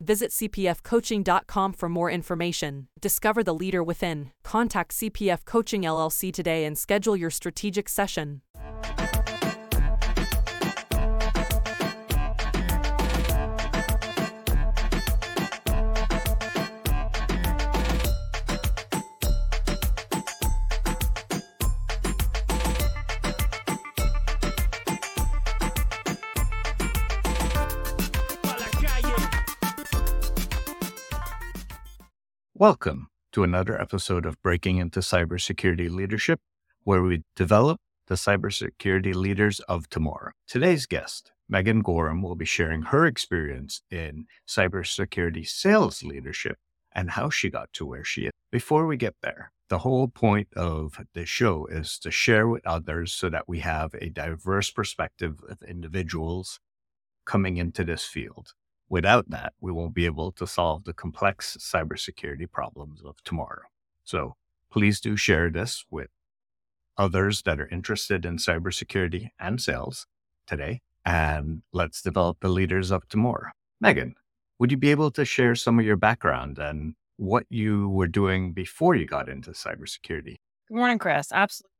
Visit cpfcoaching.com for more information. Discover the leader within. Contact CPF Coaching LLC today and schedule your strategic session. Welcome to another episode of Breaking into Cybersecurity Leadership, where we develop the cybersecurity leaders of tomorrow. Today's guest, Meghan Gorman, will be sharing her experience in cybersecurity sales leadership and how she got to where she is. Before we get there, the whole point of the show is to share with others so that we have a diverse perspective of individuals coming into this field. Without that, we won't be able to solve the complex cybersecurity problems of tomorrow. So please do share this with others that are interested in cybersecurity and sales today. And let's develop the leaders of tomorrow. Meghan, would you be able to share some of your background and what you were doing before you got into cybersecurity? Good morning, Chris. Absolutely.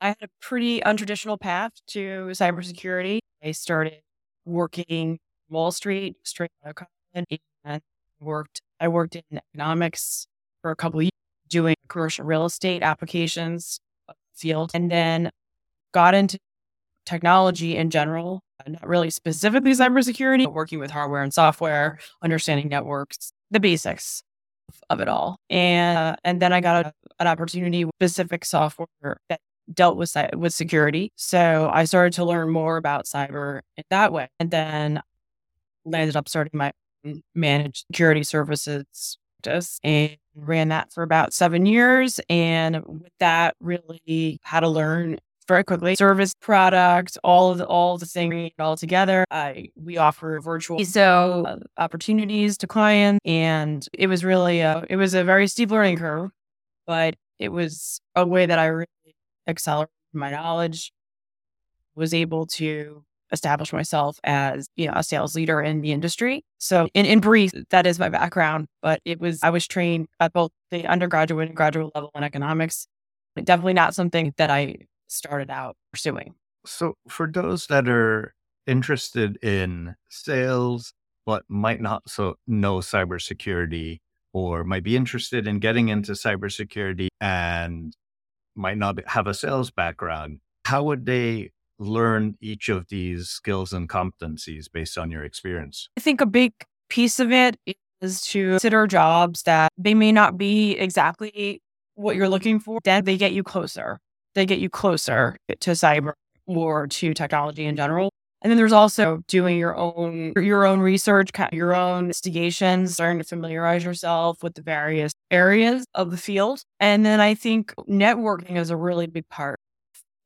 I had a pretty untraditional path to cybersecurity. I started working Wall Street, straight out of college, and worked. I worked in economics for a couple years, doing commercial real estate applications uh, field, and then got into technology in general, uh, not really specifically cybersecurity, but working with hardware and software, understanding networks, the basics of it all. And uh, and then I got a, an opportunity with specific software that dealt with with security. So I started to learn more about cyber in that way. And then landed up starting my managed security services practice and ran that for about seven years. And with that, really had to learn very quickly service product all of the, all the things all together I, we offer virtual so uh, opportunities to clients and it was really a, it was a very steep learning curve but it was a way that i really accelerated my knowledge was able to establish myself as you know a sales leader in the industry. So in, in brief that is my background but it was i was trained at both the undergraduate and graduate level in economics definitely not something that i started out pursuing. So for those that are interested in sales but might not so know cybersecurity or might be interested in getting into cybersecurity and might not have a sales background how would they learn each of these skills and competencies based on your experience? I think a big piece of it is to consider jobs that they may not be exactly what you're looking for. Then they get you closer. They get you closer to cyber or to technology in general. And then there's also doing your own your own research, your own investigations, starting to familiarize yourself with the various areas of the field. And then I think networking is a really big part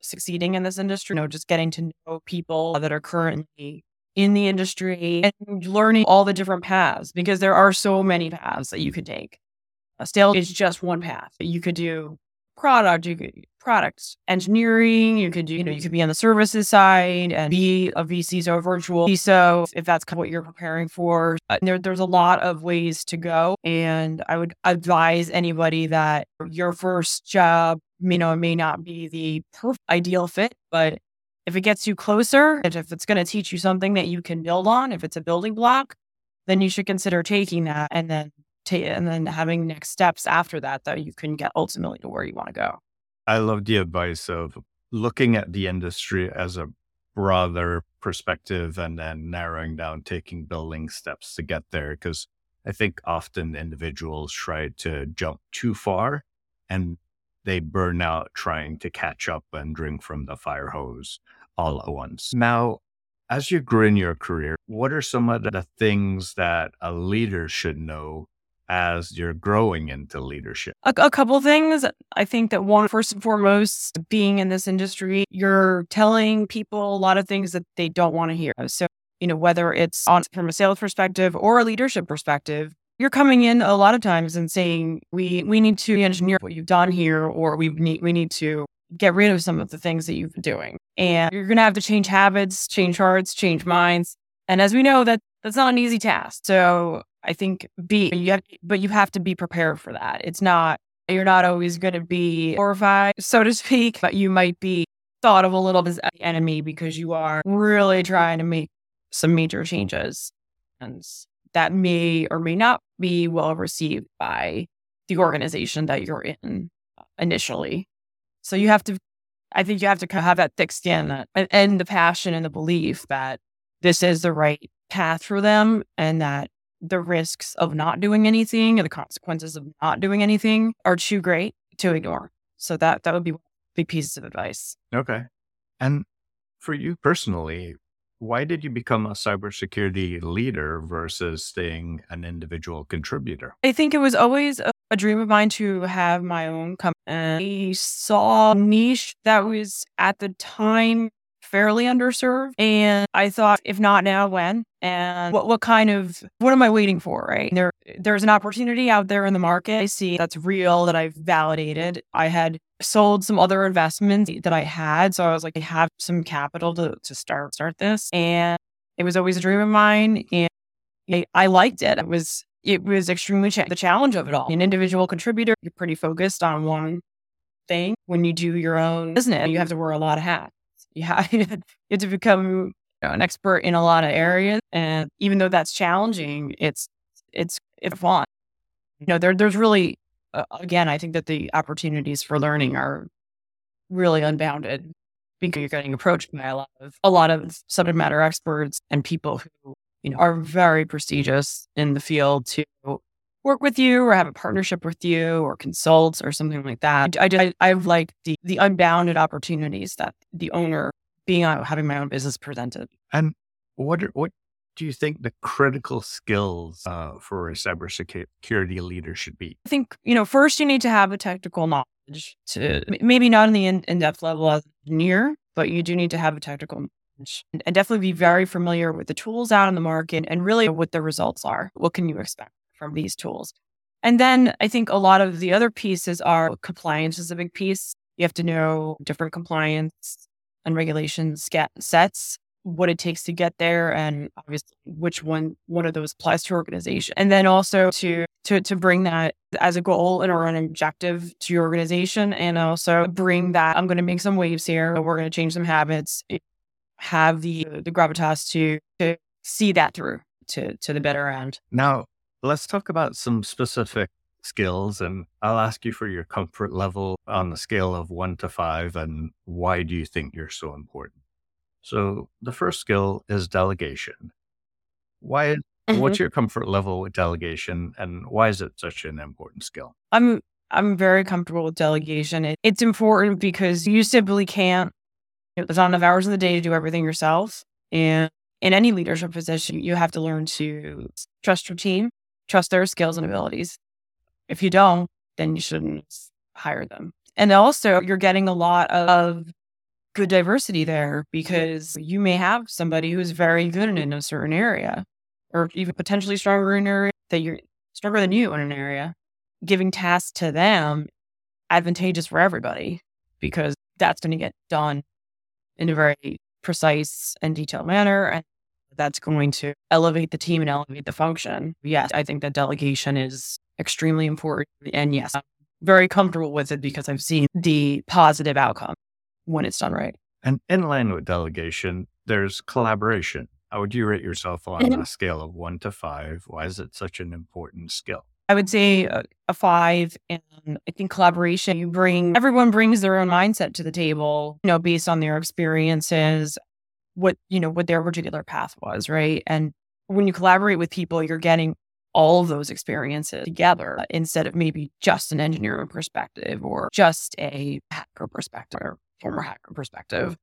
succeeding in this industry, you know, just getting to know people that are currently in the industry and learning all the different paths because there are so many paths that you could take. A sales is just one path. You could do product, you could products engineering, you could do, you know, you could be on the services side and be a vCISO virtual. So if that's kind of what you're preparing for, uh, there, there's a lot of ways to go. And I would advise anybody that your first job you know, may not be the perfect ideal fit, but if it gets you closer, if it's going to teach you something that you can build on, if it's a building block, then you should consider taking that and then take and then having next steps after that that you can get ultimately to where you want to go. I love the advice of looking at the industry as a broader perspective and then narrowing down, taking building steps to get there. Because I think often individuals try to jump too far and they burn out trying to catch up and drink from the fire hose all at once. Now, as you grow in your career, what are some of the things that a leader should know as you're growing into leadership? A, a couple things. I think that one, first and foremost, being in this industry, you're telling people a lot of things that they don't want to hear. So, you know, whether it's on from a sales perspective or a leadership perspective, you're coming in a lot of times and saying, we we need to engineer what you've done here, or we need we need to get rid of some of the things that you've been doing. And you're gonna have to change habits, change hearts, change minds. And as we know, that that's not an easy task. So I think be you have, but you have to be prepared for that. It's not you're not always going to be horrified, so to speak, but you might be thought of a little bit as an enemy because you are really trying to make some major changes, and that may or may not be well received by the organization that you're in initially. So you have to, I think you have to kind of have that thick skin that, and the passion and the belief that this is the right path for them and that the risks of not doing anything and the consequences of not doing anything are too great to ignore. So that that would be big pieces of advice. Okay. And for you personally, why did you become a cybersecurity leader versus staying an individual contributor? I think it was always a, a dream of mine to have my own company. I saw a niche that was at the time fairly underserved. And I thought, if not now, when? And what, what kind of, what am I waiting for, right? There, there's an opportunity out there in the market. I see that's real, that I've validated. I had sold some other investments that I had. So I was like, I have some capital to, to start, start this. And it was always a dream of mine. And I, I liked it. It was, it was extremely cha- the challenge of it all. An individual contributor, you're pretty focused on one thing. When you do your own business, you have to wear a lot of hats you have, you have to become you know, an expert in a lot of areas. And even though that's challenging, it's, it's, fun. You know, there, there's really, uh, again, I think that the opportunities for learning are really unbounded because you're getting approached by a lot of, a lot of subject matter experts and people who, you know, are very prestigious in the field to work with you or have a partnership with you or consult or something like that. I, I, I've liked the, the unbounded opportunities that the owner being out, having my own business presented. And what, are, what do you think the critical skills uh, for a cybersecurity leader should be? I think, you know, first you need to have a technical knowledge to maybe not in the in, in-depth level as engineer, but you do need to have a technical knowledge and definitely be very familiar with the tools out in the market and really what the results are. What can you expect? From these tools. And then I think a lot of the other pieces are compliance is a big piece. You have to know different compliance and regulations get sets, what it takes to get there, and obviously which one one of those applies to your organization. And then also to to to bring that as a goal and or an objective to your organization, and also bring that I'm going to make some waves here. We're going to change some habits. Have the the gravitas to to see that through to to the better end. Now, Let's talk about some specific skills and I'll ask you for your comfort level on the scale of one to five and why do you think you're so important? So the first skill is delegation. Why mm-hmm. what's your comfort level with delegation and why is it such an important skill? I'm I'm very comfortable with delegation. It, it's important because you simply can't there's not enough hours in the day to do everything yourself. And in any leadership position, you have to learn to trust your team trust their skills and abilities. If you don't, then you shouldn't hire them. And also, you're getting a lot of good diversity there because you may have somebody who's very good in a certain area or even potentially stronger in an area that you're stronger than you in an area. Giving tasks to them advantageous for everybody because that's going to get done in a very precise and detailed manner. And that's going to elevate the team and elevate the function. Yes, I think that delegation is extremely important. And yes, I'm very comfortable with it because I've seen the positive outcome when it's done right. And in line with delegation, there's collaboration. How would you rate yourself on a scale of one to five? Why is it such an important skill? I would say a, a, five. And I think collaboration, you bring, everyone brings their own mindset to the table, you know, based on their experiences what, you know, what their particular path was, right? And when you collaborate with people, you're getting all those experiences together uh, instead of maybe just an engineering perspective or just a hacker perspective or former hacker perspective.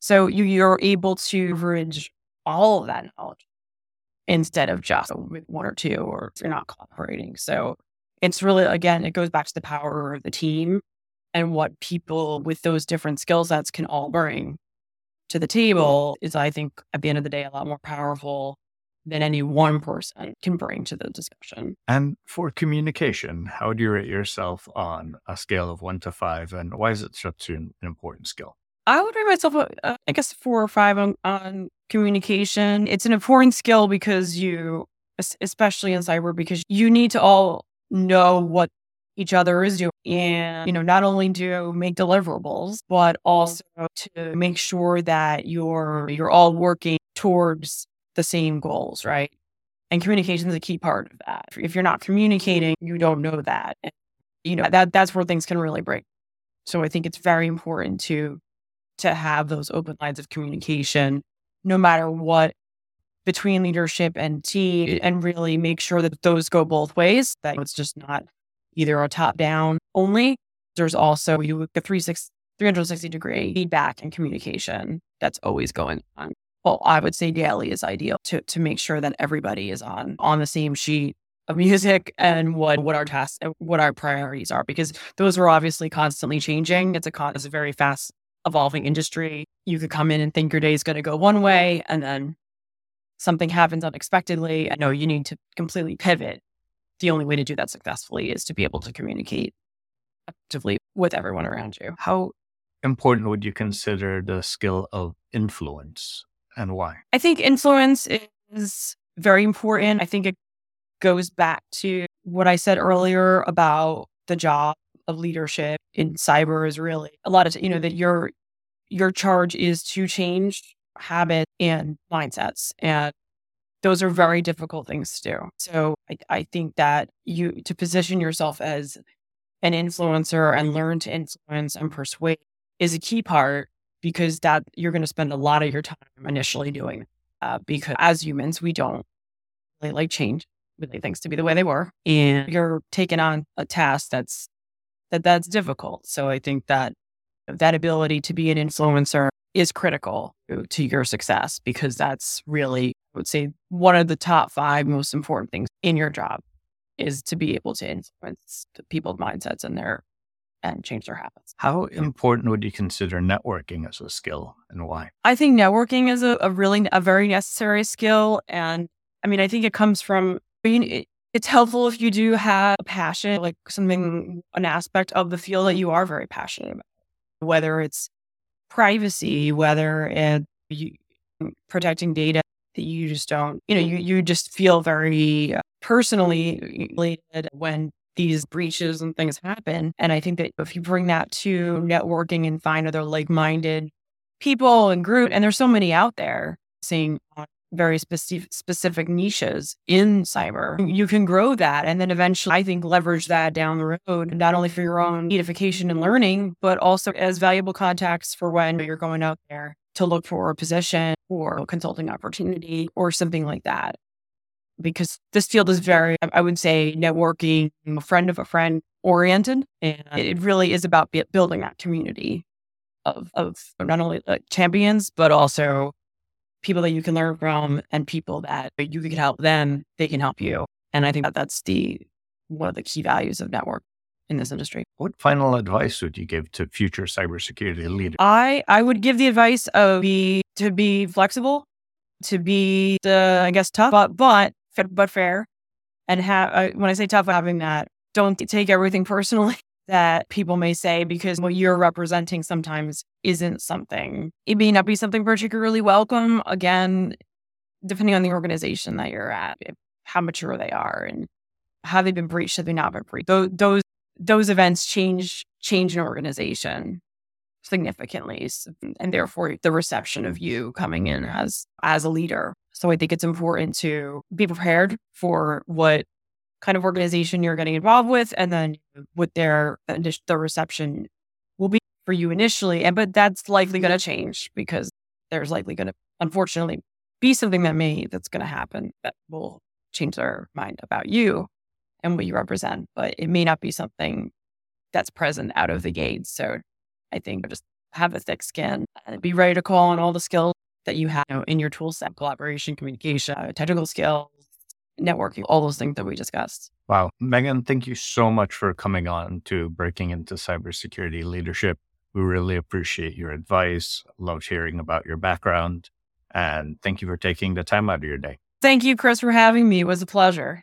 So you, you're able to bridge all of that knowledge instead of just with one or two, or if you're not cooperating. So it's really, again, it goes back to the power of the team and what people with those different skill sets can all bring to the table is, I think, at the end of the day, a lot more powerful than any one person can bring to the discussion. And for communication, how do you rate yourself on a scale of one to five? And why is it such an important skill? I would rate myself, uh, I guess, four or five on, on communication. It's an important skill because you, especially in cyber, because you need to all know what each other is doing and you know not only to make deliverables but also to make sure that you're you're all working towards the same goals right? And communication is a key part of that. If you're not communicating you don't know that. And, you know that that's where things can really break. So i think it's very important to to have those open lines of communication no matter what between leadership and team and really make sure that those go both ways that it's just not either a top down only. There's also you a 360 degree feedback and communication that's always going on. Well, I would say daily is ideal to to make sure that everybody is on on the same sheet of music and what what our tasks and what our priorities are because those are obviously constantly changing. It's a con- it's a very fast evolving industry. You could come in and think your day is going to go one way and then something happens unexpectedly. I know you need to completely pivot the only way to do that successfully is to be able to communicate effectively with everyone around you. How important would you consider the skill of influence and why? I think influence is very important. I think it goes back to what I said earlier about the job of leadership in cyber is really a lot of, you know, that your your charge is to change habits and mindsets. And those are very difficult things to do. So I, I think that you to position yourself as an influencer and learn to influence and persuade is a key part because that you're going to spend a lot of your time initially doing uh, because as humans we don't really like change we like things to be the way they were and you're taking on a task that's that that's difficult so i think that that ability to be an influencer is critical to your success because that's really I would say one of the top five most important things in your job is to be able to influence people's mindsets and their and change their habits. How important would you consider networking as a skill and why? I think networking is a, a really a very necessary skill. And I mean, I think it comes from mean, it, it's helpful if you do have a passion, like something, an aspect of the field that you are very passionate about, whether it's privacy, whether it's you, protecting data that you just don't, you know, you, you just feel very uh, personally related when these breaches and things happen. And I think that if you bring that to networking and find other like minded people and group, and there's so many out there seeing very specific specific niches in cyber. You can grow that and then eventually I think leverage that down the road, not only for your own edification and learning, but also as valuable contacts for when you're going out there to look for a position or a consulting opportunity or something like that. Because this field is very, I would say, networking, a friend of a friend oriented. And it really is about building that community of, of not only like champions, but also people that you can learn from and people that you can help them, they can help you. And I think that that's the one of the key values of network in this industry. What final advice would you give to future cybersecurity leaders? I I would give the advice of be to be flexible, to be the I guess tough, but but but fair, and have uh, when I say tough, having that don't take everything personally that people may say because what you're representing sometimes isn't something. It may not be something particularly welcome. Again, depending on the organization that you're at, how mature they are and have they been breached, have they not been breached. Those, those those events change change an organization significantly and therefore the reception of you coming in as as a leader so i think it's important to be prepared for what kind of organization you're getting involved with and then what their the reception will be for you initially and but that's likely going to change because there's likely going to unfortunately be something that may that's going to happen that will change their mind about you and what you represent, but it may not be something that's present out of the gate. So I think just have a thick skin, and be ready to call on all the skills that you have you know, in your tool set collaboration, communication, uh, technical skills, networking, all those things that we discussed. Wow. Meghan, thank you so much for coming on to Breaking into Cybersecurity Leadership. We really appreciate your advice. Loved hearing about your background. And thank you for taking the time out of your day. Thank you, Chris, for having me. It was a pleasure.